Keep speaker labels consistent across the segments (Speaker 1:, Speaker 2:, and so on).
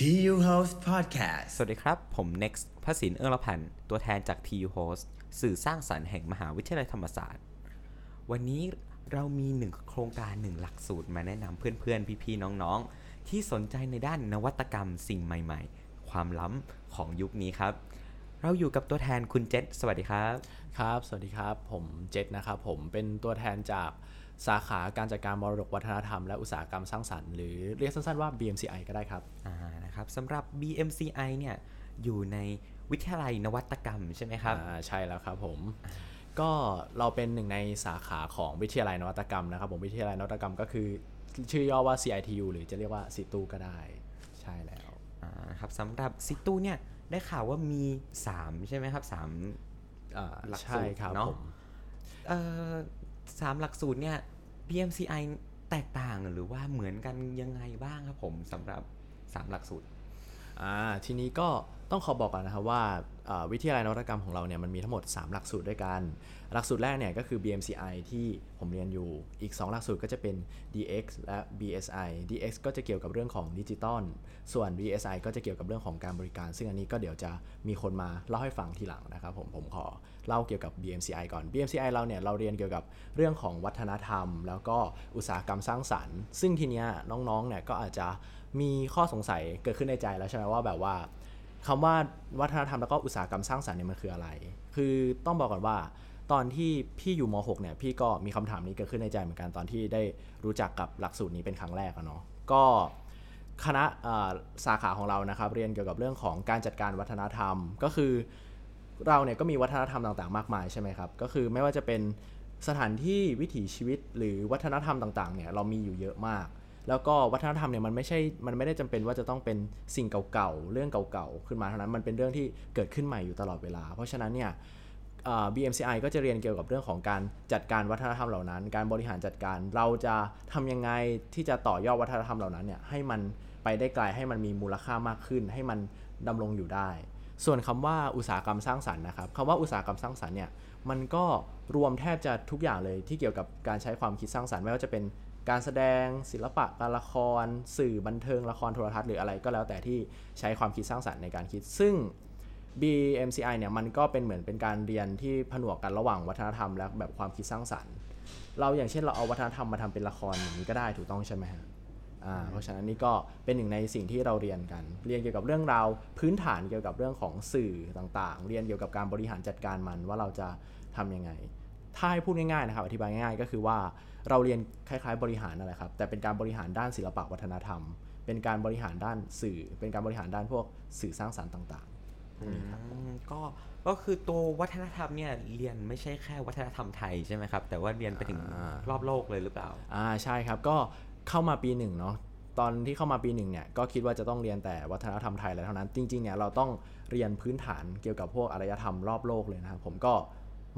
Speaker 1: TU Host Podcast
Speaker 2: สวัสดีครับ ผม next พระศินเอื้องละพันธ์ตัวแทนจาก TU Host สื่อสร้างสรรค์แห่งมหาวิทยาลัยธรรมศาสตร์ วันนี้เรามีหนึ่งโครงการหนึ่งหลักสูตรมาแนะนำเพื่อนๆ พี่ๆ น้องๆ ที่สนใจในด้านนวัตกรรมสิ่งใหม่ๆ ความล้ำของยุคนี้ครับ เราอยู่กับตัวแทนคุณเจษสวัสดีครับ
Speaker 3: ครับ สวัสดีครับ ผมเจษนะครับ ผมเป็นตัวแทนจาก สาขาการจัดการมรดกวัฒนธรรมและอุตสาหกรรมสร้างสรรค์หรือเรียกสั้นๆว่า BMCI ก็ได้ครับ
Speaker 2: อ่านะครับสำหรับ BMCI เนี่ยอยู่ในวิทยาลัยนวัตกรรมใช่ไหมครับ
Speaker 3: อ่าใช่แล้วครับผมก็เราเป็นหนึ่งในสาขาของวิทยาลัยนวัตกรรมนะครับผมวิทยาลัยนวัตกรรมก็คือ ชื่อย่อว่า CITU หรือจะเรียกว่าสิตูก็ได้ ใช่แล้ว
Speaker 2: อ่านะครับสำหรับซิตูเนี่ยได้ข่าวว่ามี 3 ใช่ไหมครับ3
Speaker 3: อ่า
Speaker 2: หลักสู
Speaker 3: ใช่
Speaker 2: ตร
Speaker 3: ครับ
Speaker 2: เนาะ
Speaker 3: ผม
Speaker 2: เอ่อ สามหลักสูตรเนี่ย BMCI แตกต่างหรือว่าเหมือนกันยังไงบ้างครับผมสำหรับสามหลักสูตร
Speaker 3: อ่าทีนี้ก็ต้องขอบอกก่อนนะครับว่าวิทยาลัยนวัตกรรมของเราเนี่ยมันมีทั้งหมด 3 หลักสูตรด้วยกัน หลักสูตรแรกเนี่ยก็คือ BMCI ที่ผมเรียนอยู่ อีก 2 หลักสูตรก็จะเป็น DX และ BSI DX ก็จะเกี่ยวกับเรื่องของดิจิตอล ส่วน BSI ก็จะเกี่ยวกับเรื่องของการบริการ ซึ่งอันนี้ก็เดี๋ยวจะมีคนมาเล่าให้ฟังทีหลังนะครับผม ผมขอเล่าเกี่ยวกับ BMCI ก่อน BMCI เราเนี่ยเราเรียนเกี่ยวกับเรื่องของวัฒนธรรม แล้วก็อุตสาหกรรมสร้างสรรค์ ซึ่งทีเนี้ยน้องๆเนี่ยก็อาจจะ มีข้อสงสัยเกิดขึ้นในใจแล้วใช่ไหมว่าแบบว่าคำว่าวัฒนธรรมแล้วก็อุตสาหกรรมสร้างสรรค์เนี่ยมันคืออะไร คือต้องบอกก่อนว่า ตอนที่พี่อยู่ม .6 เนี่ยพี่ก็มีคำถามนี้เกิดขึ้นในใจเหมือนกันตอนที่ได้รู้จักกับหลักสูตรนี้เป็นครั้งแรกอะเนาะก็คณะสาขาของเรานะครับ เรียนเกี่ยวกับเรื่องของการจัดการวัฒนธรรม ก็คือเราเนี่ยก็มีวัฒนธรรมต่างๆ มากมายใช่ไหมครับ ก็คือไม่ว่าจะเป็นสถานที่วิถีชีวิตหรือวัฒนธรรมต่างๆเนี่ยเรามีอยู่เยอะมาก แล้วก็วัฒนธรรมเนี่ยมันไม่ใช่ มันไม่ได้จำเป็นว่าจะต้องเป็นสิ่งเก่าๆ เรื่องเก่าๆ ขึ้นมาเท่านั้น มันเป็นเรื่องที่เกิดขึ้นใหม่อยู่ตลอดเวลา เพราะฉะนั้นเนี่ย BMCI ก็จะเรียนเกี่ยวกับเรื่องของการจัดการวัฒนธรรมเหล่านั้น การบริหารจัดการ เราจะทำยังไงที่จะต่อยอดวัฒนธรรมเหล่านั้นเนี่ยให้มันไปได้ไกล ให้มันมีมูลค่ามากขึ้น ให้มันดำรงอยู่ได้ ส่วนคำว่าอุตสาหกรรมสร้างสรรค์นะครับคำว่าอุตสาหกรรมสร้างสรรค์เนี่ย มันก็รวมแทบจะทุกอย่างเลยที่เกี่ยวกับการใช้ความคิดสร้างสรรค์ไม่ว่าจะเป็น การแสดงศิลปะการละคร สื่อบันเทิงละครโทรทัศน์หรืออะไรก็แล้วแต่ที่ใช้ความคิดสร้างสรรค์ในการคิด ซึ่ง BMCI เนี่ยมันก็เป็นเหมือนเป็นการเรียนที่ผนวกกันระหว่างวัฒนธรรมและแบบความคิดสร้างสรรค์ เราอย่างเช่นเราเอาวัฒนธรรมมาทำเป็นละครอย่างนี้ก็ได้ถูกต้องใช่ไหมฮะเพราะฉะนั้นนี่ก็เป็นหนึ่งในสิ่งที่เราเรียนกัน เรียนเกี่ยวกับเรื่องราวพื้นฐานเกี่ยวกับเรื่องของสื่อต่างๆ เรียนเกี่ยวกับการบริหารจัดการมันว่าเราจะทำยังไง ถ้าให้พูดง่ายๆนะครับอธิบายง่ายๆ ก็คือว่าเราเรียนคล้ายๆ บริหารนั่นแหละครับ แต่เป็นการบริหารด้านศิลปะวัฒนธรรม เป็นการบริหารด้านสื่อ เป็นการบริหารด้านพวกสื่อสร้างสรรค์ต่างๆพวกนี้ครับ
Speaker 2: อืมก็ก็คือตัววัฒนธรรมเนี่ยเรียนไม่ใช่แค่วัฒนธรรมไทยใช่ไหมครับ แต่ว่าเรียนไปถึง
Speaker 3: อ่าร
Speaker 2: อบโลกเลยหรือเปล่า
Speaker 3: อ่าใช่ครับก็เข้ามาปีหนึ่งเนาะตอนที่เข้ามาปีหนึ่งเนี่ยก็คิดว่าจะต้องเรียนแต่วัฒนธรรมไทยแล้วเท่านั้น จริงๆเนี่ยเราต้องเรียนพื้นฐานเกี่ยวกับพวกอารยธรรมรอบโลกเลยนะครับผมก็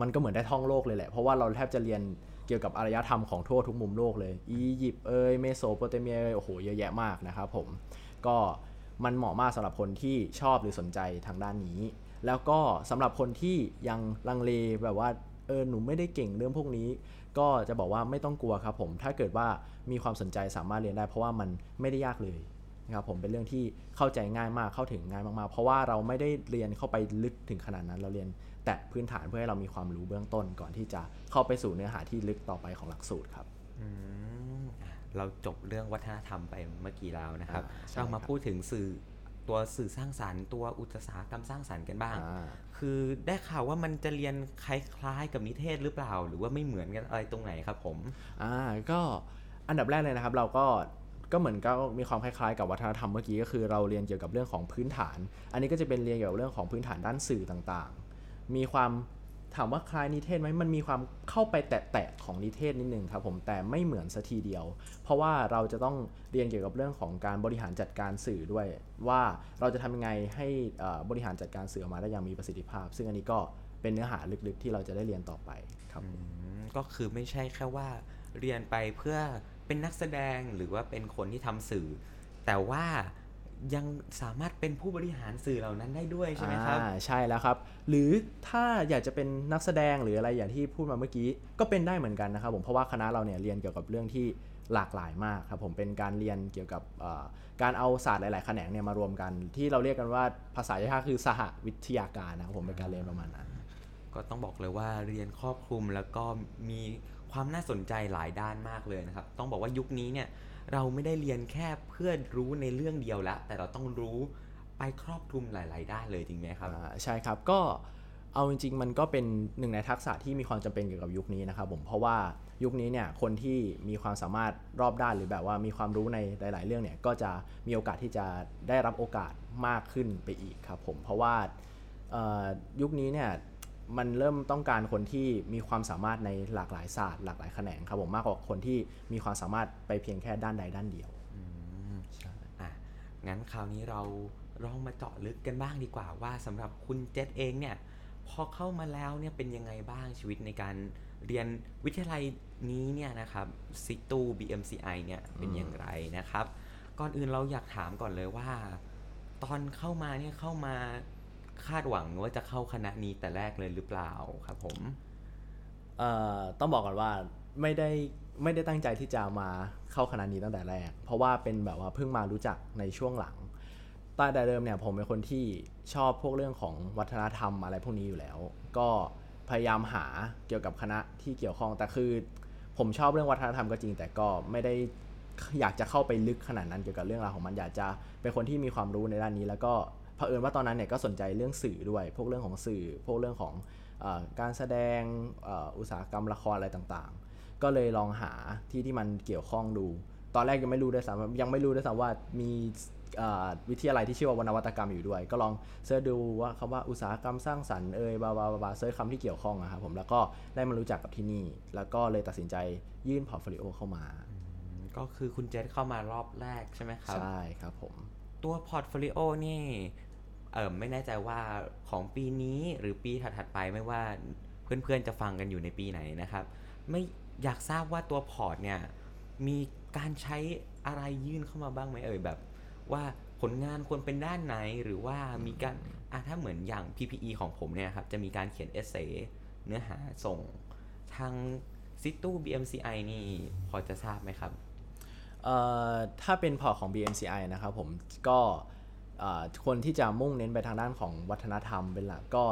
Speaker 3: มันก็เหมือนได้ท่องโลกเลยแหละ เพราะว่าเราแทบจะเรียนเกี่ยวกับอารยธรรมของทั่วทุกมุมโลกเลย อียิปต์เอยเมโสโปเตเมียเอยโอ้โหเยอะแยะมากนะครับผม ก็มันเหมาะมากสำหรับคนที่ชอบหรือสนใจทางด้านนี้ แล้วก็สำหรับคนที่ยังลังเลแบบว่าเออหนูไม่ได้เก่งเรื่องพวกนี้ ก็จะบอกว่าไม่ต้องกลัวครับผม ถ้าเกิดว่ามีความสนใจสามารถเรียนได้ เพราะว่ามันไม่ได้ยากเลยนะครับผมเป็นเรื่องที่เข้าใจง่ายมากเข้าถึงง่ายมากๆ เพราะว่าเราไม่ได้เรียนเข้าไปลึกถึงขนาดนั้น เราเรียน แตะพื้นฐานเพื่อให้เรามีความรู้เบื้องต้น ก่อนที่จะเข้าไปสู่เนื้อหาที่ลึกต่อไปของหลักสูตรครับ
Speaker 2: อืมอะเราจบเรื่องวัฒนธรรมไปเมื่อกี้แล้วนะครับ
Speaker 3: อ่าใช่
Speaker 2: เรามา
Speaker 3: ครับ
Speaker 2: พูดถึงสื่อตัวสื่อสร้างสรรค์ตัวอุตสาหกรรมสร้างสรรค์กันบ้าง
Speaker 3: อ่า
Speaker 2: คือได้ข่าวว่ามันจะเรียนคล้ายๆกับนิเทศหรือเปล่า หรือว่าไม่เหมือนกันอะไรตรงไหนครับผม
Speaker 3: อ่าก็อันดับแรกเลยนะครับ เราก็ก็เหมือนก็มีความคล้ายๆ กับวัฒนธรรมเมื่อกี้ก็คือเราเรียนเกี่ยวกับเรื่องของพื้นฐาน อันนี้ก็จะเป็นเรียนเกี่ยวกับเรื่องของพื้นฐานด้านสื่อต่างๆ มีความถามว่าคล้ายนิเทศไหมมันมีความเข้าไปแตะๆของนิเทศนิดนึงครับผมแต่ไม่เหมือนสัทีเดียว เพราะว่าเราจะต้องเรียนเกี่ยวกับเรื่องของการบริหารจัดการสื่อด้วย ว่าเราจะทำยังไงให้บริหารจัดการสื่อออกมาได้อย่างมีประสิทธิภาพ ซึ่งอันนี้ก็เป็นเนื้อหาลึกๆ ที่เราจะได้เรียนต่อไปครับ
Speaker 2: ก็คือไม่ใช่แค่ว่าเรียนไปเพื่อเป็นนักแสดงหรือว่าเป็นคนที่ทำสื่อ แต่ว่า ยังสามารถเป็นผู้บริหารสื่อเหล่านั้นได้ด้วยใช่ไหมครับ
Speaker 3: อ่าใช่แล้วครับ หรือถ้าอยากจะเป็นนักแสดงหรืออะไรอย่างที่พูดมาเมื่อกี้ ก็เป็นได้เหมือนกันนะครับผมเพราะว่าคณะเราเนี่ยเรียนเกี่ยวกับเรื่องที่หลากหลายมากครับผมเป็นการเรียนเกี่ยวกับเอ่อการเอาศาสตร์หลาย ๆ แขนงเนี่ยมารวมกัน ที่เราเรียกกันว่าภาษาย่าคือสหวิทยาการนะครับผมเป็นการเรียนประมาณนั้น
Speaker 2: ก็ต้องบอกเลยว่าเรียนครอบคลุมแล้วก็มีความน่าสนใจหลายด้านมากเลยนะครับ ต้องบอกว่ายุคนี้เนี่ย เราไม่ได้เรียนแค่เพื่อรู้ในเรื่องเดียวละ แต่เราต้องรู้ไปครอบคลุมหลาย ๆ ด้านเลยจริงไหมครับ
Speaker 3: ใช่ครับก็เอาจริงๆ มันก็เป็นหนึ่งในทักษะที่มีความจำเป็นเกี่ยวกับยุคนี้นะครับผมเพราะว่ายุคนี้เนี่ยคนที่มีความสามารถรอบด้านหรือแบบว่ามีความรู้ในหลาย ๆ เรื่องเนี่ยก็จะมีโอกาสที่จะได้รับโอกาสมากขึ้นไปอีกครับผมเพราะว่ายุคนี้เนี่ย มันเริ่มต้องการคนที่มีความสามารถในหลากหลายศาสตร์หลากหลายแขนงครับผมมากกว่าคนที่มีความสามารถไปเพียงแค่ด้านใดด้านเดียวใช่
Speaker 2: อะงั้นคราวนี้เราลองมาเจาะลึกกันบ้างดีกว่าว่าสำหรับคุณเจษเองเนี่ยพอเข้ามาแล้วเนี่ยเป็นยังไงบ้างชีวิตในการเรียนวิทยาลัยนี้เนี่ยนะครับซิตู BMCI เนี่ยเป็นอย่างไรนะครับ ก่อนอื่นเราอยากถามก่อนเลยว่า ตอนเข้ามาเนี่ยเข้ามา คาดหวังว่าจะเข้าคณะนี้แต่แรกเลยหรือเปล่าครับผม
Speaker 3: เอ่อต้องบอกก่อนว่าไม่ได้ไม่ได้ตั้งใจที่จะมาเข้าคณะนี้ตั้งแต่แรก เพราะว่าเป็นแบบว่าเพิ่งมารู้จักในช่วงหลังตั้งแต่เดิมเนี่ยผมเป็นคนที่ชอบพวกเรื่องของวัฒนธรรมอะไรพวกนี้อยู่แล้ว ก็พยายามหาเกี่ยวกับคณะที่เกี่ยวข้องแต่คือ ผมชอบเรื่องวัฒนธรรมก็จริง แต่ก็ไม่ได้อยากจะเข้าไปลึกขนาดนั้นเกี่ยวกับเรื่องราวของมันอยากจะเป็นคนที่มีความรู้ในด้านนี้ แล้วก็ เผอิญว่าตอนนั้นเนี่ยก็สนใจเรื่องสื่อด้วย พวกเรื่องของสื่อ พวกเรื่องของเออการแสดงเอออุตสาหกรรมละครอะไรต่างๆ ก็เลยลองหาที่ที่มันเกี่ยวข้องดู ตอนแรกยังไม่รู้ด้วยซ้ำยังไม่รู้ด้วยซ้ำว่ามีเอ่อวิทยาลัยที่ชื่อว่าวรรณวัตกรรมอยู่ด้วย ก็ลอง search ดูว่าคำว่าอุตสาหกรรมสร้างสรรค์เอ่ยบาบาบาบา search คำที่เกี่ยวข้องอะครับผมแล้วก็ได้มารู้จักกับที่นี่ แล้วก็เลยตัดสินใจยื่น portfolio เข้ามา
Speaker 2: ก็คือคุณเจษเข้ามารอบแรกใช่ไหมครับ
Speaker 3: ใช่ครับผม
Speaker 2: ตัว portfolioนี่ เออไม่แน่ใจว่าของปีนี้หรือปีถัดๆไปไม่ว่าเพื่อนๆจะฟังกันอยู่ในปีไหนนะครับ ไม่อยากทราบว่าตัวพอร์ตเนี่ยมีการใช้อะไรยื่นเข้ามาบ้างไหมเอ่ยแบบ ว่าผลงานควรเป็นด้านไหนหรือว่ามีการอะถ้าเหมือนอย่าง PPE ของผมเนี่ยครับจะมีการเขียนเอเซเนื้อหาส่งทางซิตู้ BMCI นี่พอจะทราบไหมครับ
Speaker 3: เอ่อถ้าเป็นพอร์ตของ BMCI นะครับผมก็ คนที่จะมุ่งเน้นไปทางด้านของวัฒนธรรมเป็นหลักก็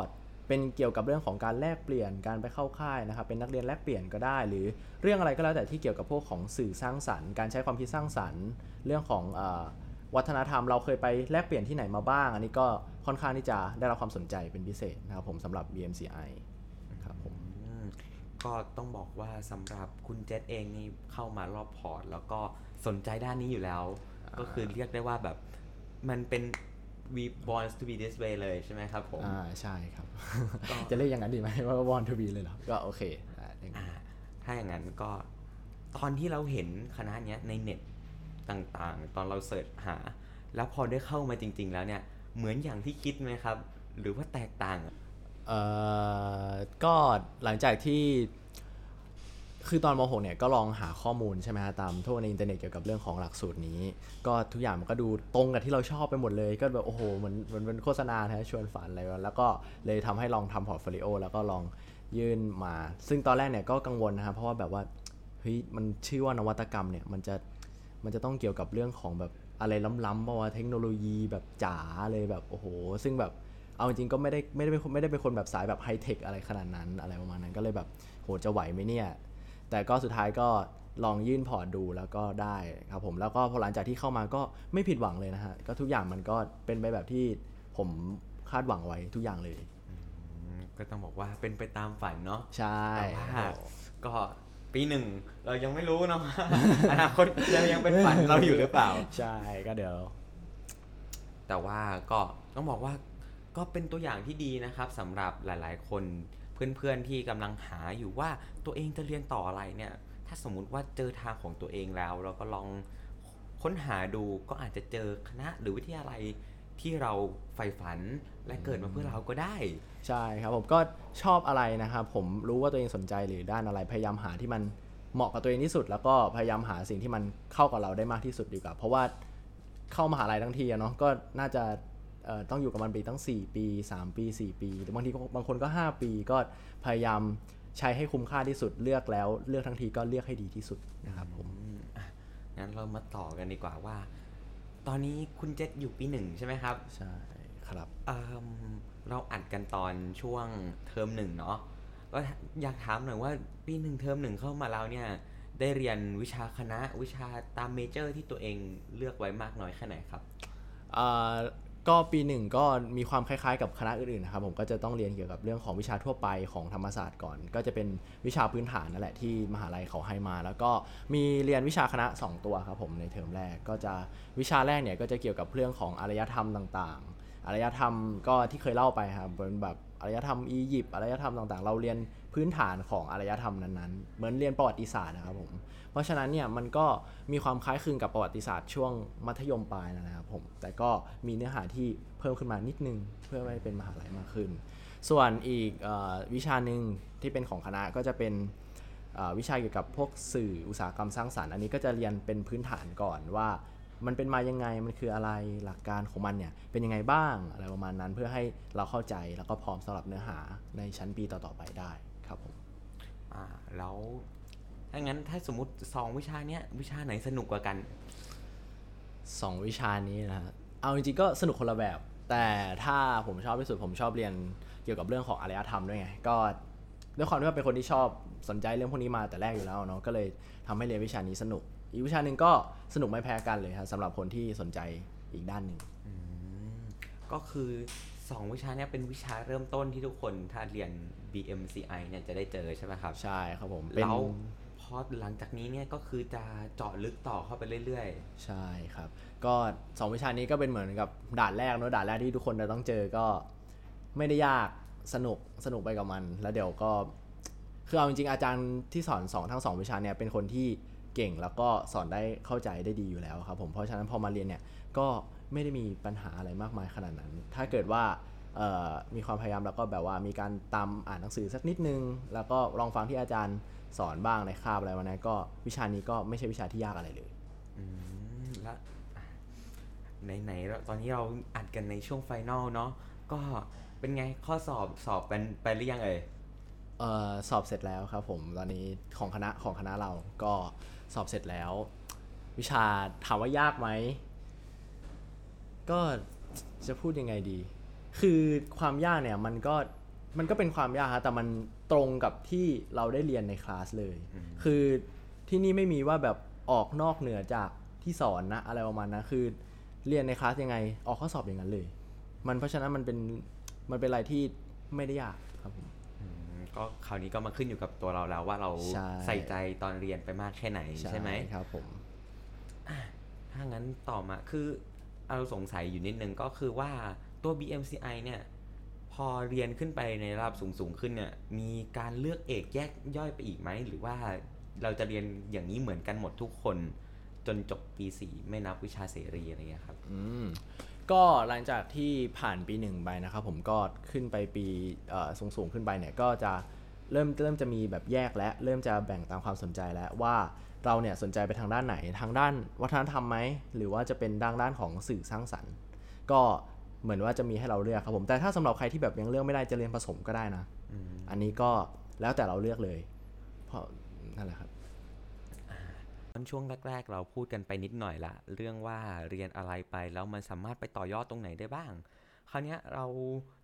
Speaker 3: เป็นเกี่ยวกับเรื่องของการแลกเปลี่ยนการไปเข้าค่ายนะครับเป็นนักเรียนแลกเปลี่ยนก็ได้ หรือเรื่องอะไรก็แล้วแต่ที่เกี่ยวกับพวกของสื่อสร้างสรรค์ การใช้ความคิดสร้างสรรค์ เรื่องของอวัฒนธรรมเราเคยไปแลกเปลี่ยนที่ไหนมาบ้าง อันนี้ก็ค่อนข้างที่จะได้รับความสนใจเป็นพิเศษนะครับผมสำหรับ BMCI ครับผม
Speaker 2: อืมก็ต้องบอกว่าสำหรับคุณเจษเองนี่เข้ามารอบพอร์ต แล้วก็สนใจด้านนี้อยู่แล้ว ก็คือเรียกได้ว่าแบบ มันเป็น we born to be this way เลยใช่ไหมครับผม
Speaker 3: อ่าใช่ครับ จะเรียกอย่างนั้นดีไหมว่า want to be เลยเหรอ ก็โอเคอ่าเรียก
Speaker 2: อ่าถ้าอย่างนั้นก็ตอนที่เราเห็นคณะเนี้ยในเน็ตต่างๆ ตอนเราเสิร์ชหา แล้วพอได้เข้ามาจริง ๆ แล้วเนี่ย เหมือนอย่างที่คิดไหมครับ หรือว่าแตกต่าง
Speaker 3: เอ่อ ก็หลังจากที่ คือตอนม .6 เนี่ยก็ลองหาข้อมูลใช่ไหมฮะตามทั่วในอินเทอร์เน็ตเกี่ยวกับเรื่องของหลักสูตรนี้ ก็ทุกอย่างมันก็ดูตรงกับที่เราชอบไปหมดเลย ก็แบบโอ้โหเหมือนเหมือนเป็นโฆษณาฮะชวนฝันอะไรวแล้วก็เลยทำให้ลองทำ portfolio แล้วก็ลองยื่นมา ซึ่งตอนแรกเนี่ยก็กังวลนะครับเพราะว่าแบบว่าเฮ้ยมันชื่อว่านวัตกรรมเนี่ยมันจะมันจะต้องเกี่ยวกับเรื่องของแบบอะไรล้ำๆเพราะว่าเทคโนโลยีแบบจ๋าเลยแบบโอ้โห ซึ่งแบบเอาจริงก็ไม่ได้ไม่ได้เป็นไม่ได้เป็นคนแบบสายแบบไฮเทคอะไรขนาดนั้นอะไรประมาณนั้นก็เลยแบบโหจะไหวไหมเนี่ย แต่ก็สุดท้ายก็ลองยื่น port ดูแล้วก็ได้ครับผมแล้วก็พอหลังจากที่เข้ามาก็ไม่ผิดหวังเลยนะฮะก็ทุกอย่างมันก็เป็นไปแบบที่ผมคาดหวังไว้ทุกอย่างเลย
Speaker 2: อืมก็ต้องบอกว่าเป็นไปตามฝันเนาะ
Speaker 3: ใช่
Speaker 2: แต่ว่าก็ปีหนึ่งเรายังไม่รู้เนาะอนาคตยังยังเป็นฝันเราอยู่หรือเปล่า
Speaker 3: ใช่ก็เดี๋ยว
Speaker 2: แต่ว่าก็ต้องบอกว่าก็เป็นตัวอย่างที่ดีนะครับสำหรับหลาย ๆ คน เพื่อนๆที่กำลังหาอยู่ว่าตัวเองจะเรียนต่ออะไรเนี่ย ถ้าสมมุติว่าเจอทางของตัวเองแล้ว เราก็ลองค้นหาดูก็อาจจะเจอคณะหรือวิทยาลัยที่เราใฝ่ฝันและเกิดมาเพื่อเราก็ได้
Speaker 3: ใช่ครับผมก็ชอบอะไรนะครับผมรู้ว่าตัวเองสนใจหรือด้านอะไรพยายามหาที่มันเหมาะกับตัวเองที่สุด แล้วก็พยายามหาสิ่งที่มันเข้ากับเราได้มากที่สุดดีกว่า เพราะว่าเข้ามหาลัยทั้งทีเนาะก็น่าจะ ต้องอยู่กับมันไปตั้ง 4 ปี 3 ปี 4 ปีหรือบางทีก็บางคนก็ 5 ปีก็พยายามใช้ให้คุ้มค่าที่สุดเลือกแล้วเลือกทั้งทีก็เลือกให้ดีที่สุดนะครับผม
Speaker 2: อืมอะงั้นเรามาต่อกันดีกว่าว่า ตอนนี้คุณเจษอยู่ปีหนึ่งใช่ไหมครับ
Speaker 3: ใช่ครับ
Speaker 2: เอิ่มเราอัดกันตอนช่วงเทอมหนึ่งเนาะก็อยากถามหน่อยว่าปีหนึ่งเทอมหนึ่งเข้ามาแล้วเนี่ยได้เรียนวิชาคณะวิชาตาม major ที่ตัวเองเลือกไว้มากน้อยแค่ไหนครับ
Speaker 3: อ่า ก็ปีหนึ่งก็มีความคล้ายๆ กับคณะอื่นๆนะครับผมก็จะต้องเรียนเกี่ยวกับเรื่องของวิชาทั่วไปของธรรมศาสตร์ก่อน ก็จะเป็นวิชาพื้นฐานนั่นแหละที่มหาลัยเขาให้มา แล้วก็มีเรียนวิชาคณะ 2 ตัวครับผมในเทอมแรกก็จะวิชาแรกเนี่ยก็จะเกี่ยวกับเรื่องของอารยธรรมต่างๆอารยธรรมก็ที่เคยเล่าไปครับเป็นแบบอารยธรรมอียิปต์อารยธรรมต่างๆ เราเรียนพื้นฐานของอารยธรรมนั้นๆ เหมือนเรียนประวัติศาสตร์นะครับผม ราะฉะนั้นเนี่ยมันก็มีความคล้ายคลึงกับประวัติศาสตร์ช่วงมัธยมปลายนะครับผมแต่ก็มีเนื้อหาที่เพิ่มขึ้นมานิดนึง เพื่อให้เป็นมหาลัยมากขึ้น ส่วนอีกอวิชาหนึ่งที่เป็นของคณะก็จะเป็นวิชาเกี่ยวกับพวกสื่ออุตสาหกรรมสร้างสรรค์อันนี้ก็จะเรียนเป็นพื้นฐานก่อนว่ามันเป็นมายังไง มันคืออะไร หลักการของมันเนี่ย เป็นยังไงบ้าง อะไรประมาณนั้น เพื่อให้เราเข้าใจ แล้วก็พร้อมสำหรับเนื้อหาในชั้นปีต่อ ๆ ไปได้ครับผม
Speaker 2: อ่า แล้ว ถ้างั้นถ้าสมมติสองวิชาเนี้ยวิชาไหนสนุกกว่ากัน
Speaker 3: สองวิชานี้นะฮะเอาจริงๆก็สนุกคนละแบบ แต่ถ้าผมชอบที่สุดผมชอบเรียนเกี่ยวกับเรื่องของอารยธรรมด้วยไง ก็ด้วยความที่ว่าเป็นคนที่ชอบสนใจเรื่องพวกนี้มาแต่แรกอยู่แล้วเนาะก็เลยทำให้เรียนวิชานี้สนุก อีกวิชาหนึ่งก็สนุกไม่แพ้กันเลยครับสำหรับคนที่สนใจอีกด้านหนึ่ง
Speaker 2: ก็คือสองวิชาเนี้ยเป็นวิชาเริ่มต้นที่ทุกคนถ้าเรียน BMCI เนี่ยจะได้เจอใช่ไหมครับ
Speaker 3: ใช่ครับผมเป็น
Speaker 2: แล้ว พอหลังจากนี้เนี่ยก็คือจะเจาะลึกต่อเข้าไปเรื่อยๆ
Speaker 3: ใช่ครับ ก็สองวิชานี้ก็เป็นเหมือนกับด่านแรกเนอะด่านแรกที่ทุกคนจะต้องเจอก็ไม่ได้ยากสนุกสนุกไปกับมัน แล้วเดี๋ยวก็คือเอาจริงๆอาจารย์ที่สอนสองทั้งสองวิชาเนี่ยเป็นคนที่เก่งแล้วก็สอนได้เข้าใจได้ดีอยู่แล้วครับผมเพราะฉะนั้นพอมาเรียนเนี่ยก็ไม่ได้มีปัญหาอะไรมากมายขนาดนั้น ถ้าเกิดว่ามีความพยายามแล้วก็แบบว่ามีการตามอ่านหนังสือสักนิดนึง แล้วก็ลองฟังที่อาจารย์ สอนบ้างในคาบอะไรวันนั้นก็วิชานี้ก็ไม่ใช่วิชาที่ยากอะไรเลย
Speaker 2: ๆอืมแล้วอะไหนๆเราตอนนี้เราอัดกันในช่วงไฟนอลเนาะก็เป็นไงข้อสอบสอบเป็นไปหรือยังเอ่ย
Speaker 3: เอ่อสอบเสร็จแล้วครับผมตอนนี้ของคณะของคณะเราก็สอบเสร็จแล้ว วิชาถามว่ายากไหมก็จะพูดยังไงดี คือความยากเนี่ยมันก็มันก็เป็นความยากครับแต่มัน ตรงกับที่เราได้เรียนในคลาสเลย คือที่นี่ไม่มีว่าแบบออกนอกเหนือจากที่สอนนะอะไรประมาณนั้นคือเรียนในคลาสยังไงออกข้อสอบอย่างนั้นเลย มันเพราะฉะนั้นมันเป็นมันเป็นอะไรที่ไม่ได้ยากครับผม
Speaker 2: อืมก็คราวนี้ก็มาขึ้นอยู่กับตัวเราแล้วว่าเรา
Speaker 3: ใช่
Speaker 2: ใส่ใจตอนเรียนไปมากแค่ไหนใช่ไหม
Speaker 3: ครับผม
Speaker 2: ถ้างั้นต่อมาคือเราสงสัยอยู่นิดนึงก็คือว่าตัว BMCI เนี่ย พอเรียนขึ้นไปในระดับสูงๆขึ้นเนี่ย มีการเลือกเอกแยกย่อยไปอีกไหม หรือว่าเราจะเรียนอย่างนี้เหมือนกันหมดทุกคน จนจบปี4ไม่นับวิชาเสรีอะไรเงี้ยครับ
Speaker 3: อืมก็หลังจากที่ผ่านปีหนึ่งไปนะครับผมก็ขึ้นไปปีสูงสูงขึ้นไปเนี่ยก็จะเริ่มเริ่มจะมีแบบแยกและเริ่มจะแบ่งตามความสนใจแล้วว่าเราเนี่ยสนใจไปทางด้านไหนทางด้านวัฒนธรรมไหมหรือว่าจะเป็นด้านด้านของสื่อสร้างสรรค์ ก็ เหมือนว่าจะมีให้เราเลือกครับผม แต่ถ้าสำหรับใครที่แบบยังเลือกไม่ได้จะเรียนผสมก็ได้นะอันนี้ก็แล้วแต่เราเลือกเลย เพราะนั่นแหละครับ
Speaker 2: ตอนช่วงแรกๆ เราพูดกันไปนิดหน่อยละ เรื่องว่าเรียนอะไรไปแล้วมันสามารถไปต่อยอดตรงไหนได้บ้าง คราวเนี้ยเรา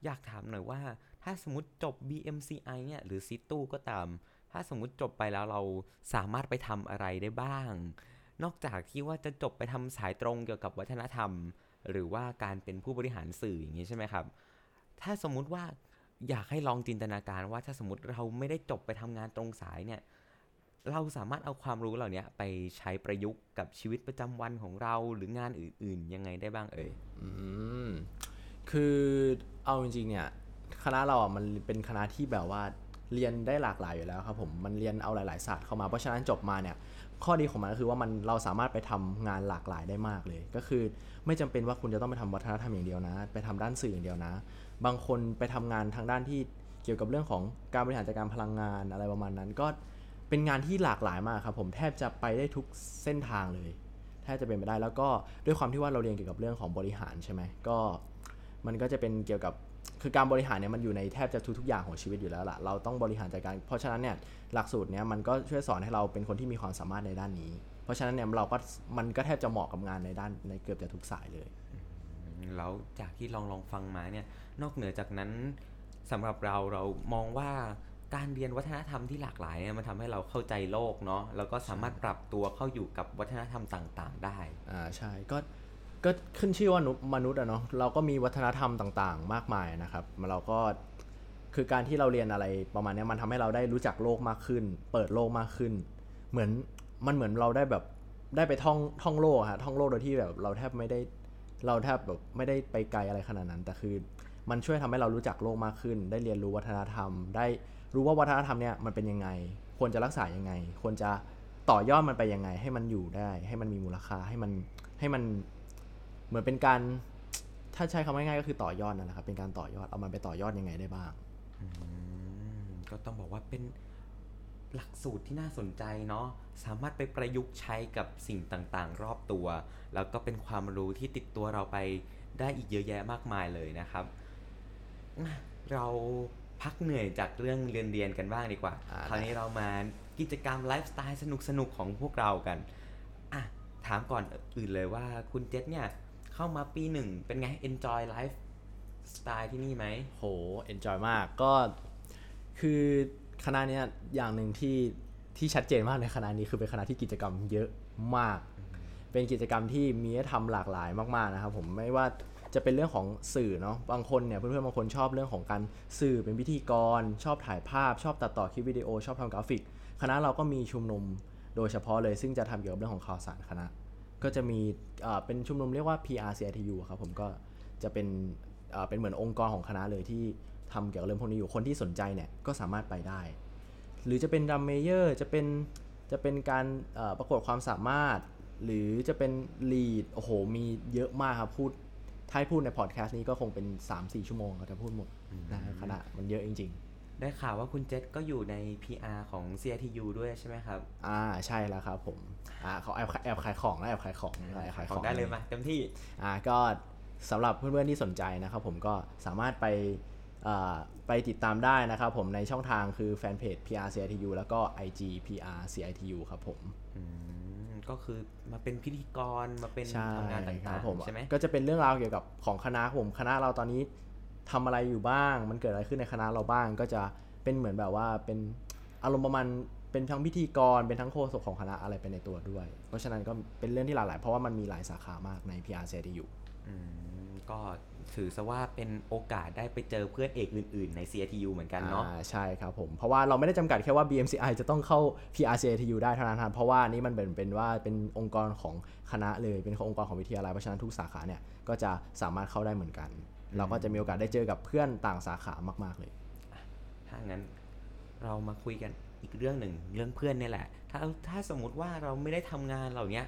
Speaker 2: อยากถามหน่อยว่า ถ้าสมมติจบ BMCI เนี่ยหรือซิตู้ก็ตาม ถ้าสมมติจบไปแล้วเราสามารถไปทำอะไรได้บ้าง นอกจากที่ว่าจะจบไปทำสายตรงเกี่ยวกับวัฒนธรรม หรือว่าการเป็นผู้บริหารสื่ออย่างนี้ใช่ไหมครับ ถ้าสมมุติว่าอยากให้ลองจินตนาการว่าถ้าสมมติเราไม่ได้จบไปทำงานตรงสายเนี่ยเราสามารถเอาความรู้เหล่านี้ไปใช้ประยุกต์กับชีวิตประจำวันของเราหรืองานอื่นๆ ยังไงได้บ้างเอ่ย
Speaker 3: อืมคือเอาจริงๆเนี่ยคณะเราอะมันเป็นคณะที่แบบว่าเรียนได้หลากหลายอยู่แล้วครับผมมันเรียนเอาหลาย ๆ ศาสตร์เข้ามาเพราะฉะนั้นจบมาเนี่ย ข้อดีของมันก็คือว่ามันเราสามารถไปทำงานหลากหลายได้มากเลย ก็คือไม่จำเป็นว่าคุณจะต้องไปทำวัฒนธรรมอย่างเดียวนะ ไปทำด้านสื่ออย่างเดียวนะ บางคนไปทำงานทางด้านที่เกี่ยวกับเรื่องของการบริหารจัดการพลังงานอะไรประมาณนั้น ก็เป็นงานที่หลากหลายมากครับผมแทบจะไปได้ทุกเส้นทางเลยแทบจะเป็นไปได้แล้วก็ด้วยความที่ว่าเราเรียนเกี่ยวกับเรื่องของบริหารใช่ไหมก็มันก็จะเป็นเกี่ยวกับ คือการบริหารเนี่ยมันอยู่ในแทบจะทุกๆอย่างของชีวิตอยู่แล้วล่ะ เราต้องบริหารจัดการ เพราะฉะนั้นเนี่ยหลักสูตรเนี้ยมันก็ช่วยสอนให้เราเป็นคนที่มีความสามารถในด้านนี้ เพราะฉะนั้นเนี่ยเราก็มันก็แทบจะเหมาะกับงานในด้านในเกือบจะทุกสายเลย
Speaker 2: แล้วจากที่ลองลองฟังมาเนี่ยนอกเหนือจากนั้นสำหรับเราเรามองว่าการเรียนวัฒนธรรมที่หลากหลายเนี่ยมันทำให้เราเข้าใจโลกเนาะแล้วก็สามารถปรับตัวเข้าอยู่กับวัฒนธรรมต่าง ๆ ได้
Speaker 3: อ่าใช่ก็ ก็ขึ้นชื่อว่ามนุษย์อะเนาะเราก็มีวัฒนธรรมต่างๆ มากมายนะครับเราก็คือการที่เราเรียนอะไรประมาณนี้มันทำให้เราได้รู้จักโลกมากขึ้น เปิดโลกมากขึ้น เหมือนมันเหมือนเราได้แบบได้ไปท่องท่องโลกฮะท่องโลกโดยที่แบบเราแทบไม่ได้เราแทบแบบไม่ได้ไปไกลอะไรขนาดนั้น แต่คือมันช่วยทำให้เรารู้จักโลกมากขึ้น ได้เรียนรู้วัฒนธรรม ได้รู้ว่าวัฒนธรรมเนี่ยมันเป็นยังไง ควรจะรักษายังไง ควรจะต่อยอดมันไปยังไง ให้มันอยู่ได้ ให้มันมีมูลค่าให้มันให้มัน เหมือนเป็นการถ้าใช้คำง่ายๆก็คือต่อยอดนั่นแหละครับเป็นการต่อยอดเอามันไปต่อยอดยังไงได้บ้าง
Speaker 2: อืมก็ต้องบอกว่าเป็นหลักสูตรที่น่าสนใจเนาะสามารถไปประยุกต์ใช้กับสิ่งต่างๆ รอบตัว แล้วก็เป็นความรู้ที่ติดตัวเราไปได้อีกเยอะแยะมากมายเลยนะครับอะเราพักเหนื่อยจากเรื่องเรียนเรียนๆกันบ้างดีกว่า
Speaker 3: อ่า
Speaker 2: คราวนี้เรามากิจกรรมไลฟ์สไตล์สนุกๆ ของพวกเรากันอะถามก่อนอื่นเลยว่าคุณเจษเนี่ย เข้ามาปีหนึ่งเป็นไง enjoy life สไตล์ที่นี่ไหม
Speaker 3: โห enjoy มากก็คือคณะเนี้ยอย่างหนึ่งที่ที่ชัดเจนมากในคณะนี้คือเป็นคณะที่กิจกรรมเยอะมาก เป็นกิจกรรมที่มีให้ทำหลากหลายมากๆนะครับผมไม่ว่าจะเป็นเรื่องของสื่อเนาะบางคนเนี่ยเพื่อนๆบางคนชอบเรื่องของการสื่อเป็นพิธีกร ชอบถ่ายภาพ ชอบตัดต่อคลิปวิดีโอ ชอบทำกราฟิก คณะเราก็มีชุมนุมโดยเฉพาะเลยซึ่งจะทำเกี่ยวกับเรื่องของข่าวสารคณะ ก็จะมีเอ่อเป็นชุมนุมเรียกว่า PRCITU ครับผมก็จะเป็นเอ่อเป็นเหมือนองค์กรของคณะเลยที่ทำเกี่ยวกับเรื่องพวกนี้อยู่คนที่สนใจเนี่ยก็สามารถไปได้ หรือจะเป็นดัมเมเยอร์จะเป็นจะเป็นการเอ่อประกวดความสามารถ หรือจะเป็นลีดโอ้โหมีเยอะมากครับพูดถ้าให้พูดในพอดแคสต์นี้ก็คงเป็น 3-4 ชั่วโมงก็จะพูดหมดนะฮะคณะมันเยอะจริง
Speaker 2: ได้ข่าวว่าคุณเจษก็อยู่ใน PR ของ CITU ด้วยใช่ไหมครับ
Speaker 3: ๆอ่าใช่แล้วครับผมอ่าเขาแอบแอบขายของนะแอบขายของแอบขาย
Speaker 2: ข
Speaker 3: ข
Speaker 2: อ
Speaker 3: องง
Speaker 2: ได้เลยมาเต็มที่
Speaker 3: อ่าก็สำหรับเพื่อนๆที่สนใจนะครับผมก็สามารถไปอ่าไปติดตามได้นะครับผมในช่องทางคือแฟนเพจ PR CITU แล้วก็ IG PR CITU ครับผม
Speaker 2: อืมก็คือมาเป็นพิธีกรมาเป็น
Speaker 3: ใช่
Speaker 2: ทำงาน
Speaker 3: ค
Speaker 2: ต่า
Speaker 3: รับ
Speaker 2: ง
Speaker 3: ผม
Speaker 2: ๆใช่ไหม
Speaker 3: ก็จะเป็นเรื่องราวเกี่ยวกับของคณะผมคณะเราตอนนี้ ทำอะไรอยู่บ้าง มันเกิดอะไรขึ้นในคณะเราบ้าง ก็จะเป็นเหมือนแบบว่าเป็นอารมณ์ประมาณเป็นทั้งพิธีกรเป็นทั้งโฆษกของคณะอะไรไปในตัวด้วย เพราะฉะนั้นก็เป็นเรื่องที่หลากหลาย เพราะว่ามันมีหลายสาขามากใน PR CITU
Speaker 2: อืมก็ถือซะว่าเป็นโอกาสได้ไปเจอเพื่อนเอกอื่นๆ ใน CITU เหมือนกันเนาะ
Speaker 3: อ่าใช่ครับผม เพราะว่าเราไม่ได้จำกัดแค่ว่า BMCI จะต้องเข้า PRCATU ได้เท่านั้นครับเพราะว่านี่มันเป็นเป็นว่าเป็นองค์กรของคณะเลยเป็นองค์กรของวิทยาลัยเพราะฉะนั้นทุกสาขาเนี่ยก็จะสามารถเข้าได้เหมือนกัน เราก็จะมีโอกาสได้เจอกับเพื่อนต่างสาขามาก ๆเลย
Speaker 2: ถ้างั้นเรามาคุยกันอีกเรื่องหนึ่งเรื่องเพื่อนเนี่ยแหละ ถ้าถ้าสมมติว่าเราไม่ได้ทำงานเหล่าเนี้ย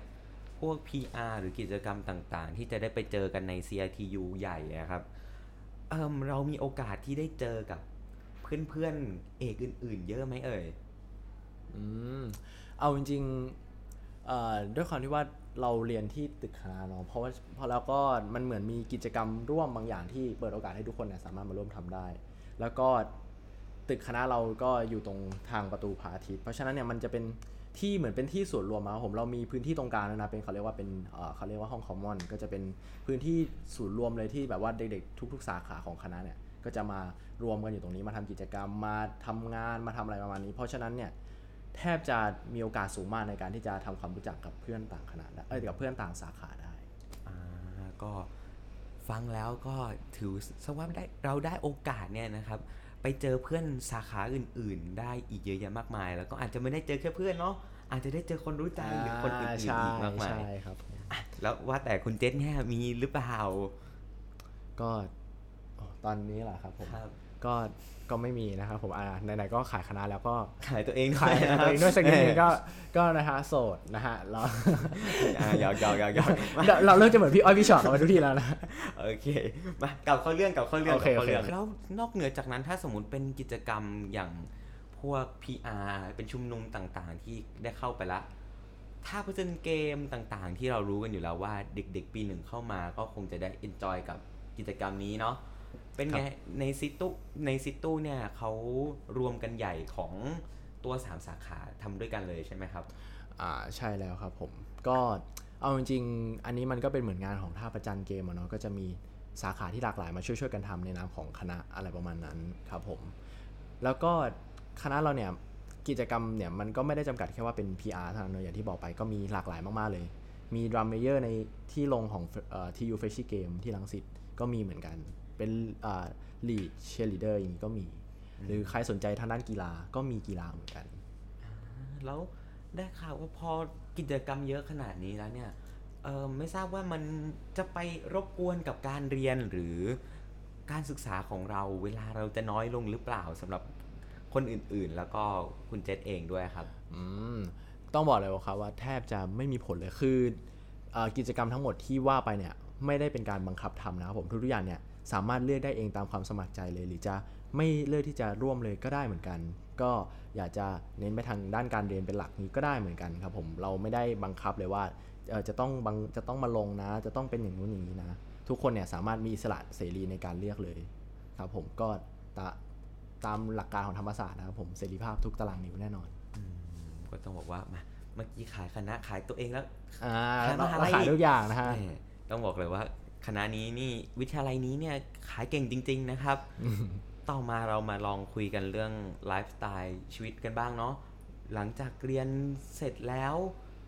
Speaker 2: พวก PR หรือกิจกรรมต่างๆ ที่จะได้ไปเจอกันใน CITU ใหญ่อะครับเอิมเรามีโอกาสที่ได้เจอกับเพื่อนๆเอกอื่น ๆ เยอะไหมเอ่ย
Speaker 3: อืม เอาจริงๆเอ่อด้วยความที่ว่า เราเรียนที่ตึกคณะเนาะเพราะว่าเพราะแล้วก็มันเหมือนมีกิจกรรมร่วมบางอย่างที่เปิดโอกาสให้ทุกคนเนี่ยสามารถมาร่วมทำได้ แล้วก็ตึกคณะเราก็อยู่ตรงทางประตูพระอาทิตย์เพราะฉะนั้นเนี่ยมันจะเป็นที่เหมือนเป็นที่ส่วนรวมอะครับผมเรามีพื้นที่ตรงกลางนะเป็นเขาเรียกว่าเป็นเขาเรียกว่าห้องคอมมอนก็จะเป็นพื้นที่ศูนย์รวมเลยที่แบบว่าเด็กๆทุก ๆ สาขาของคณะเนี่ยก็จะมารวมกันอยู่ตรงนี้มาทำกิจกรรมมาทำงานมาทำอะไรประมาณนี้ เพราะฉะนั้นเนี่ย แทบจะมีโอกาสสูงมากในการที่จะทำความรู้จักกับเพื่อนต่างคณะได้เอ้ยกับเพื่อนต่างสาขาได้
Speaker 2: อ่าก็ฟังแล้วก็ถือซะว่าได้เราได้โอกาสเนี่ยนะครับ ไปเจอเพื่อนสาขาอื่น ๆ ได้อีกเยอะแยะมากมาย แล้วก็อาจจะไม่ได้เจอแค่เพื่อนเนาะอาจจะได้เจอคนรู้ใจหรือคนอื่นๆ
Speaker 3: ใช่
Speaker 2: อีกมากมาย
Speaker 3: ใช่ครับผม
Speaker 2: อะแล้วว่าแต่คุณเจษเนี่ยมีหรือเปล่า
Speaker 3: ก็โอ้ตอนนี้แหละครับผม
Speaker 2: ครับ
Speaker 3: ก็ก็ไม่มีนะครับผมอ่าไหนๆก็ขายคณะแล้วก็
Speaker 2: ขายตัวเอง
Speaker 3: ขาย
Speaker 2: นะค
Speaker 3: ตั
Speaker 2: รับ
Speaker 3: วเองด้วยสักนิดนึงก็ก็นะฮะโสดนะฮะเรา
Speaker 2: อ่าหยอกหยอกหยอกหยอก
Speaker 3: เราเราเริ่มจะเหมือนพี่อ้อยพี่ชอตกันมาทุกทีแล้วนะ
Speaker 2: โอเคมากลับเข้าเรื่องกลับเข้าเรื่อง
Speaker 3: โอกเค
Speaker 2: ลับเข้าเรื่อง
Speaker 3: โอเค
Speaker 2: แล้วนอกเหนือจากนั้นถ้าสมมติเป็นกิจกรรมอย่างพวก PR เป็นชุมนุมต่างๆ ที่ได้เข้าไปละถ้าเปอร์เซ็นต์เกมต่างๆ ที่เรารู้กันอยู่แล้วว่าเด็กๆ ปีหนึ่งเข้ามาก็คงจะได้ enjoy กับกิจกรรมนี้เนาะ เป็นไง ในซิตูในซิตูเนี่ยเขารวมกันใหญ่ของตัว3สาขาทำด้วยกันเลยใช่ไหมครับ
Speaker 3: อ่าใช่แล้วครับผมก็เอาจริงๆอันนี้มันก็เป็นเหมือนงานของท่าประจันเกมอะเนาะก็จะมีสาขาที่หลากหลายมาช่วยๆกันทำในนามของคณะอะไรประมาณนั้นครับผม แล้วก็คณะเราเนี่ยกิจกรรมเนี่ยมันก็ไม่ได้จำกัดแค่ว่าเป็น PR เท่านั้นเนอะอย่างที่บอกไปก็มีหลากหลายมากๆเลย มีดรัมเมเยอร์ในที่ลงของ TU Freshy Game ที่รังสิตก็มีเหมือนกัน เป็นลีดเชียร์ลีเดอร์อย่างนี้ก็มี หรือใครสนใจทางด้านกีฬาก็มีกีฬาเหมือนกัน
Speaker 2: แล้วได้ข่าวว่าพอกิจกรรมเยอะขนาดนี้แล้วเนี่ยเออไม่ทราบว่ามันจะไปรบกวนกับการเรียนหรือการศึกษาของเราเวลาเราจะน้อยลงหรือเปล่าสำหรับคนอื่นๆ แล้วก็คุณเจษเองด้วยครับ
Speaker 3: อืมต้องบอกเลยว่าครับว่าแทบจะไม่มีผลเลยคือเออกิจกรรมทั้งหมดที่ว่าไปเนี่ยไม่ได้เป็นการบังคับทำนะครับผมทุกๆอย่างเนี่ย สามารถเลือกได้เองตามความสมัครใจเลย หรือจะไม่เลือกที่จะร่วมเลยก็ได้เหมือนกัน ก็อยากจะเน้นไปทางด้านการเรียนเป็นหลักนี้ก็ได้เหมือนกันครับผมเราไม่ได้บังคับเลยว่าเอ่อจะต้องบังจะต้องมาลงนะ จะต้องเป็นอย่างนู้นอย่างนี้นะ ทุกคนเนี่ยสามารถมีอิสระเสรีในการเลือกเลยครับผมก็ตาตามหลักการของธรรมศาสตร์นะครับผมเสรีภาพทุกตารางนิ้วแน่นอน
Speaker 2: ก็ต้องบอกว่ามาเมื่อกี้ขายคณะขายตัวเองแล้ว
Speaker 3: อ่า
Speaker 2: ขายมหาลัย
Speaker 3: ขายทุกอย่างนะฮะ
Speaker 2: แหมต้องบอกเลยว่า คณะนี้นี่วิทยาลัยนี้เนี่ยขายเก่งจริง ๆ นะครับ ต่อมาเรามาลองคุยกันเรื่องไลฟ์สไตล์ชีวิตกันบ้างเนาะหลังจากเรียนเสร็จแล้ว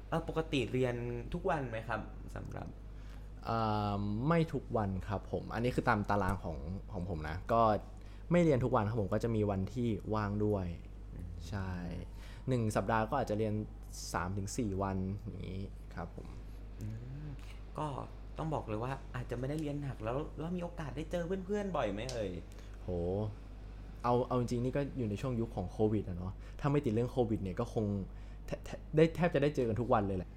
Speaker 2: เออปกติเรียนทุกวันไหมครับสำหรับ
Speaker 3: อ่าไม่ทุกวันครับผม อันนี้คือตามตารางของของผมนะ ก็ไม่เรียนทุกวันครับผมก็จะมีวันที่ว่างด้วย ใช่หนึ่งสัปดาห์ก็อาจจะเรียน 3-4 วันอย่างนี้ครับผม
Speaker 2: ก็ ต้องบอกเลยว่าอาจจะไม่ได้เรียนหนักแล้วแล้วมีโอกาสได้เจอเพื่อนๆบ่อยไหมเอ่ย
Speaker 3: โหเอาเอาจริงๆนี่ก็อยู่ในช่วงยุคของโควิดอะเนาะถ้าไม่ติดเรื่องโควิดเนี่ยก็คงแทแทได้แทบจะได้เจอกันทุกวันเลยแหละ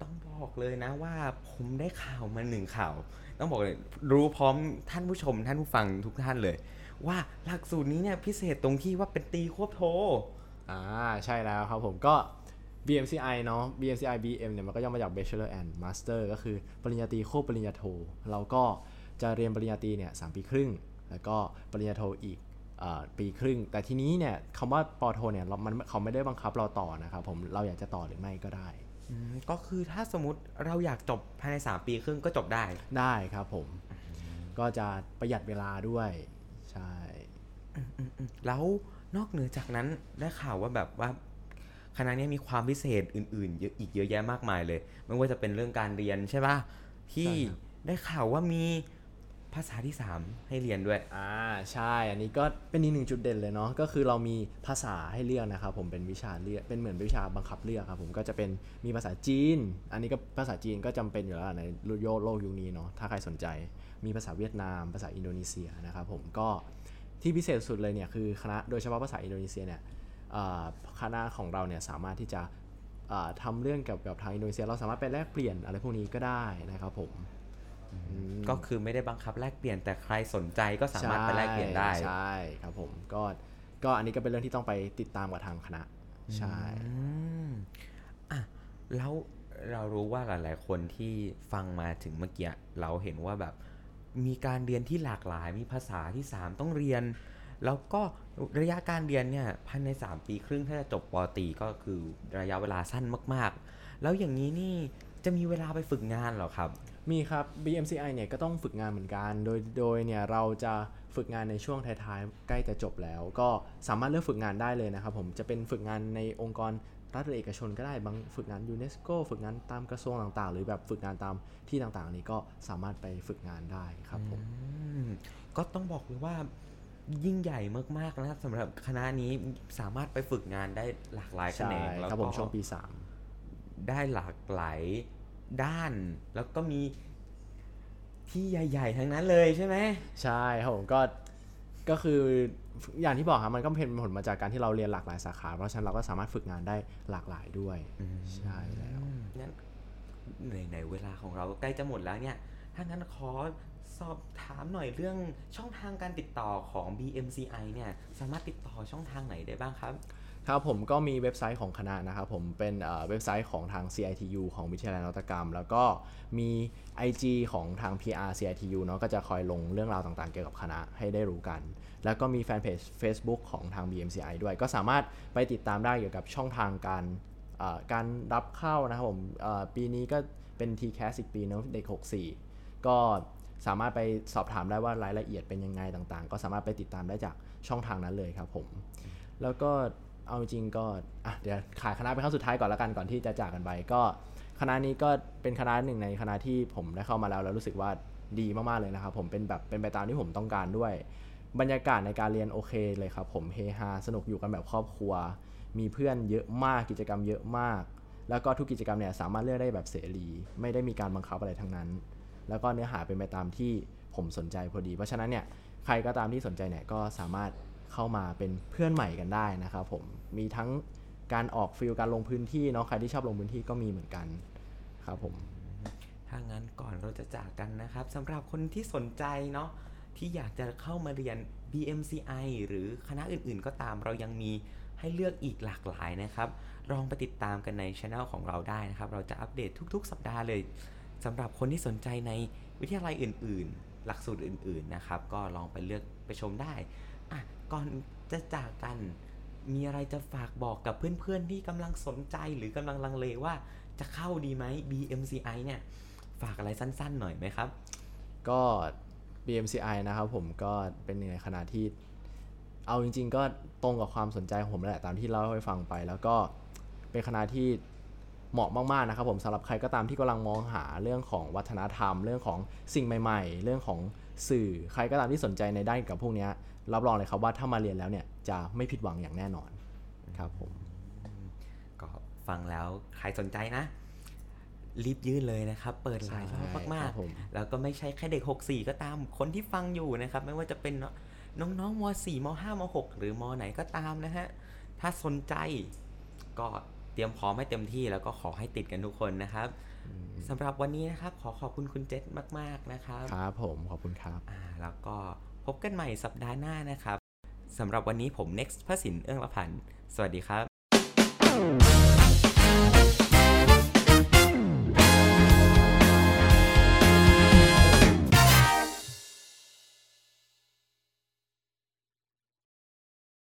Speaker 2: ต้องบอกเลยนะว่าผมได้ข่าวมาหนึ่งข่าว ต้องบอกเลยรู้พร้อมท่านผู้ชมท่านผู้ฟังทุกท่านเลย ว่าหลักสูตรนี้เนี่ยพิเศษตรงที่ว่าเป็นตีควบโท
Speaker 3: อ่าใช่แล้วครับผมก็ BMCI เนาะ BMCI BM เนี่ยมันก็ย่อมาจาก Bachelor and Master ก็คือปริญญาตรีควบปริญญาโท เราก็จะเรียนปริญญาตรีเนี่ยสามปีครึ่ง แล้วก็ปริญญาโทอีกอาปีครึ่ง แต่ทีนี้เนี่ยคำว่าปอโทเนี่ยเรามันเขาไม่ได้บังคับเราต่อนะครับผมเราอยากจะต่อหรือไม่ก็ได้
Speaker 2: อืมก็คือถ้าสมมติเราอยากจบภายใน 3 ปีครึ่งก็จบได้
Speaker 3: ได้ครับผม ก็จะประหยัดเวลาด้วยใช่
Speaker 2: แล้วนอกเหนือจากนั้นได้ข่าวว่าแบบว่า คณะนี้มีความพิเศษอื่นๆเยอะอีกเยอะแยะมากมายเลย ไม่ว่าจะเป็นเรื่องการเรียนใช่ปะที่ได้ข่าวว่ามีภาษาที่ 3 ให้เรียนด้วย
Speaker 3: อ่า ใช่ อันนี้ก็เป็นอีกหนึ่งจุดเด่นเลยเนาะ ก็คือเรามีภาษาให้เลือกนะครับผม เป็นวิชาเลือก เป็นเหมือนวิชาบังคับเลือกครับผม ก็จะเป็นมีภาษาจีน อันนี้ก็ภาษาจีนก็จำเป็นอยู่แล้วในโลโลกยุคนี้เนาะ ถ้าใครสนใจ มีภาษาเวียดนาม ภาษาอินโดนีเซียนะครับผม ก็ที่พิเศษสุดเลยเนี่ยคือคณะ โดยเฉพาะภาษาอินโดนีเซียเนี่ย คณะของเราเนี่ยสามารถที่จะอ่าทำเรื่องเกี่ยวกับทางอินโดนีเซียเราสามารถไปแลกเปลี่ยนอะไรพวกนี้ก็ได้นะครับผมอืม
Speaker 2: ก็คือไม่ได้บังคับแลกเปลี่ยนแต่ใครสนใจก็สามารถไปแลกเปลี่ยนได้
Speaker 3: ใช่ครับผมก็ก็อันนี้ก็เป็นเรื่องที่ต้องไปติดตามกับทางคณะใช่
Speaker 2: อืมอะแล้วเรารู้ว่าหลาย ๆ คนที่ฟังมาถึงเมื่อกี้เราเห็นว่าแบบมีการเรียนที่หลากหลายมีภาษาที่ 3 ต้องเรียน แล้วก็ระยะการเรียนเนี่ยภายใน 3 ปีครึ่งถ้าจะจบปอตรีก็คือระยะเวลาสั้นมากๆ แล้วอย่างนี้นี่จะมีเวลาไปฝึกงานเหรอครับ
Speaker 3: มีครับ BMCI เนี่ยก็ต้องฝึกงานเหมือนกัน โดยโดยเนี่ยเราจะฝึกงานในช่วงท้ายๆ ใกล้จะจบแล้ว ก็สามารถเลือกฝึกงานได้เลยนะครับผมจะเป็นฝึกงานในองค์กรรัฐหรือเอกชนก็ได้บางฝึกงานยูเนสโกฝึกงานตามกระทรวงต่างๆ หรือแบบฝึกงานตามที่ต่างๆ นี้ก็สามารถไปฝึกงานได้ครับผม
Speaker 2: อืมก็ต้องบอกเลยว่า ยิ่งใหญ่มากๆนะครับสำหรับคณะนี้สามารถไปฝึกงานได้หลากหลายแข
Speaker 3: ใช่
Speaker 2: นงแล้ว
Speaker 3: ครับ
Speaker 2: ก็
Speaker 3: ผมช่วงปี
Speaker 2: ได้หลากหลายด้าน แล้วก็มีที่ใหญ่ ๆ ทั้งนั้นเลยใช่ไหม
Speaker 3: 3ใช่ครับผมก็ก็คืออย่างที่บอกครับมันก็เป็นผลมาจากการที่เราเรียนหลากหลายสาขา เพราะฉะนั้นเราก็สามารถฝึกงานได้หลากหลายด้วยใช่แล้ว
Speaker 2: งั้นไหนๆเวลาของเราใกล้จะหมดแล้วเนี่ยถ้างั้นขอ สอบถามหน่อยเรื่องช่องทางการติดต่อของ BMCI เนี่ยสามารถติดต่อช่องทางไหนได้บ้างครับ
Speaker 3: ครับผมก็มีเว็บไซต์ของคณะนะครับผมเป็นเว็บไซต์ของทาง CITU ของวิทยาลัยนวัตกรรม แล้วก็มี IG ของทาง PR CITU เนาะก็จะคอยลงเรื่องราวต่างๆ เกี่ยวกับคณะให้ได้รู้กัน แล้วก็มีแฟนเพจ Facebook ของทาง BMCI ด้วย ก็สามารถไปติดตามได้เกี่ยวกับช่องทางการการรับเข้านะครับผมปีนี้ก็เป็น TCAS อีกปีเนอะเด็ก 64 ก็ สามารถไปสอบถามได้ว่ารายละเอียดเป็นยังไงต่างๆ ก็สามารถไปติดตามได้จากช่องทางนั้นเลยครับผม แล้วก็เอาจริงๆก็อะเดี๋ยวขายคณะเป็นครั้งสุดท้ายก่อนละกันก่อนที่จะจากกันไปก็คณะนี้ก็เป็นคณะหนึ่งในคณะที่ผมได้เข้ามาแล้วแล้วรู้สึกว่าดีมากๆเลยนะครับผมเป็นแบบเป็นไปตามที่ผมต้องการด้วย บรรยากาศในการเรียนโอเคเลยครับผมเฮฮาสนุกอยู่กันแบบครอบครัว มีเพื่อนเยอะมากกิจกรรมเยอะมาก แล้วก็ทุกกิจกรรมเนี่ยสามารถเลือกได้แบบเสรี ไม่ได้มีการบังคับอะไรทั้งนั้น แล้วก็เนื้อหาเป็นไปตามที่ผมสนใจพอดี เพราะฉะนั้นเนี่ยใครก็ตามที่สนใจเนี่ยก็สามารถเข้ามาเป็นเพื่อนใหม่กันได้นะครับผมมีทั้งการออกฟิลการลงพื้นที่เนาะใครที่ชอบลงพื้นที่ก็มีเหมือนกันครับผม
Speaker 2: ถ้างั้นก่อนเราจะจากกันนะครับสำหรับคนที่สนใจเนาะที่อยากจะเข้ามาเรียน BMCI หรือคณะอื่นๆ ก็ตามเรายังมีให้เลือกอีกหลากหลายนะครับลองไปติดตามกันในช anel ของเราได้นะครับ เราจะอัปเดตทุกๆ สัปดาห์เลย สำหรับคนที่สนใจในวิทยาลัยอื่น ๆ หลักสูตรอื่น ๆ นะครับ ก็ลองไปเลือกไปชมได้อะก่อนจะจากกัน มีอะไรจะฝากบอกกับเพื่อน ๆ ที่กำลังสนใจหรือกำลังลังเลว่าจะเข้าดีไหม BMCI เนี่ย ฝากอะไรสั้น ๆ หน่อยไหมครับ
Speaker 3: ก็ BMCI นะครับผมก็เป็นหนึ่งในคณะที่ เอาจริง ๆ ก็ตรงกับความสนใจของผมแหละตามที่เล่าให้ฟังไป แล้วก็เป็นคณะที่ เหมาะมากๆนะครับผมสำหรับใครก็ตามที่กำลังมองหาเรื่องของวัฒนธรรม เรื่องของสิ่งใหม่ ๆ เรื่องของสื่อใครก็ตามที่สนใจในด้านเกี่ยวกับพวกเนี้ยรับรองเลยครับว่าถ้ามาเรียนแล้วเนี่ยจะไม่ผิดหวังอย่างแน่นอนครับผม
Speaker 2: ก็ฟังแล้วใครสนใจนะ รีบยื่นเลยนะครับ เปิดหลายรอบมาก
Speaker 3: ครับผม
Speaker 2: ๆแล้วก็ไม่ใช่แค่เด็ก 64 ก็ตามคนที่ฟังอยู่นะครับ ไม่ว่าจะเป็นน้องๆม .4 ม .5 ม .6 หรือม ไหนก็ตามนะฮะถ้าสนใจก็เต รียมพร้อมให้เต็มที่แล้วก็ขอให้ติดกันทุกคนนะครับสำหรับวันนี้นะครับ ขอขอบคุณคุณเจษมาก ๆ นะครับ
Speaker 3: ครับผมขอบคุณครับ
Speaker 2: อ่าแล้วก็พบกันใหม่สัปดาห์หน้านะครับสำหรับวันนี้ผม next พระสินเอื้องละพันธ์สวัสดีครับ